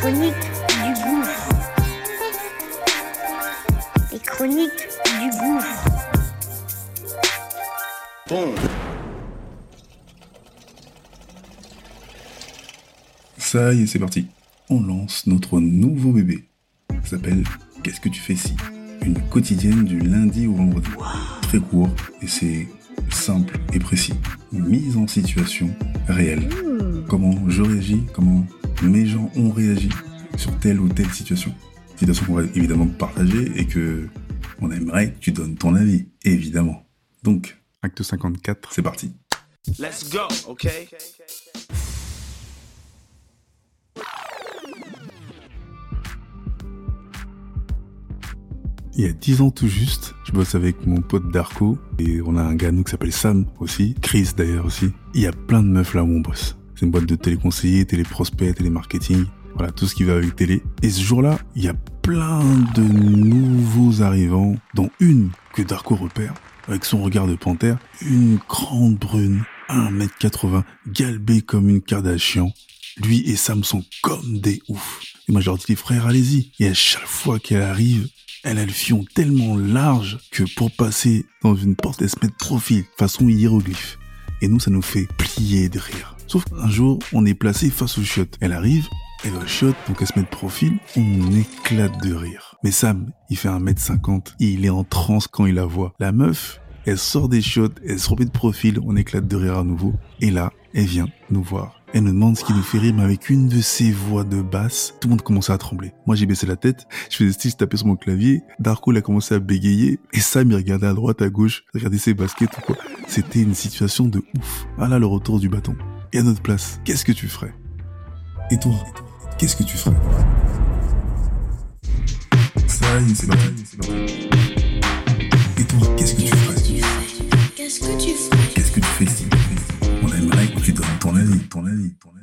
chroniques du gouffre. Les chroniques du gouffre. Ça y est, c'est parti. On lance notre nouveau bébé. Ça s'appelle Qu'est-ce que tu fais si? Une quotidienne du lundi au vendredi. Très court et c'est simple et précis. Mise en situation réelle. Comment je réagis, comment mes gens ont réagi sur telle ou telle situation. Situation qu'on va évidemment partager et que on aimerait que tu donnes ton avis, évidemment. Donc, acte 54, c'est parti. Let's go, okay? Il y a 10 ans tout juste, je bosse avec mon pote Darko et on a un gars nous qui s'appelle Sam aussi, Chris d'ailleurs aussi. Il y a plein de meufs là où on bosse. C'est une boîte de téléconseillers, téléprospects, télémarketing, voilà tout ce qui va avec télé. Et ce jour-là, il y a plein de nouveaux arrivants, dont une que Darko repère avec son regard de panthère, une grande brune, 1m80, galbée comme une Kardashian. Lui et Sam sont comme des oufs. Et moi je leur dis frère allez-y. Et à chaque fois qu'elle arrive, elle a le fion tellement large que pour passer dans une porte, elle se met de profil, façon hiéroglyphe. Et nous, ça nous fait plier de rire. Sauf qu'un jour, on est placé face au shot. Elle arrive, elle shot, donc elle se met de profil, on éclate de rire. Mais Sam, il fait 1m50, et il est en transe quand il la voit. La meuf, elle sort des shots, elle se remet de profil, on éclate de rire à nouveau. Et là, elle vient nous voir. Elle nous demande ce qui nous fait rire, mais avec une de ses voix de basse, tout le monde commençait à trembler. Moi, j'ai baissé la tête, je faisais style, je tapais sur mon clavier, Darko, il a commencé à bégayer, et Sam, il regardait à droite, à gauche, regardait ses baskets ou quoi. C'était une situation de ouf. Voilà le retour du bâton. Et à notre place, qu'est-ce que tu ferais? Et toi, qu'est-ce que tu ferais? C'est. Ton avis, ton avis, ton avis.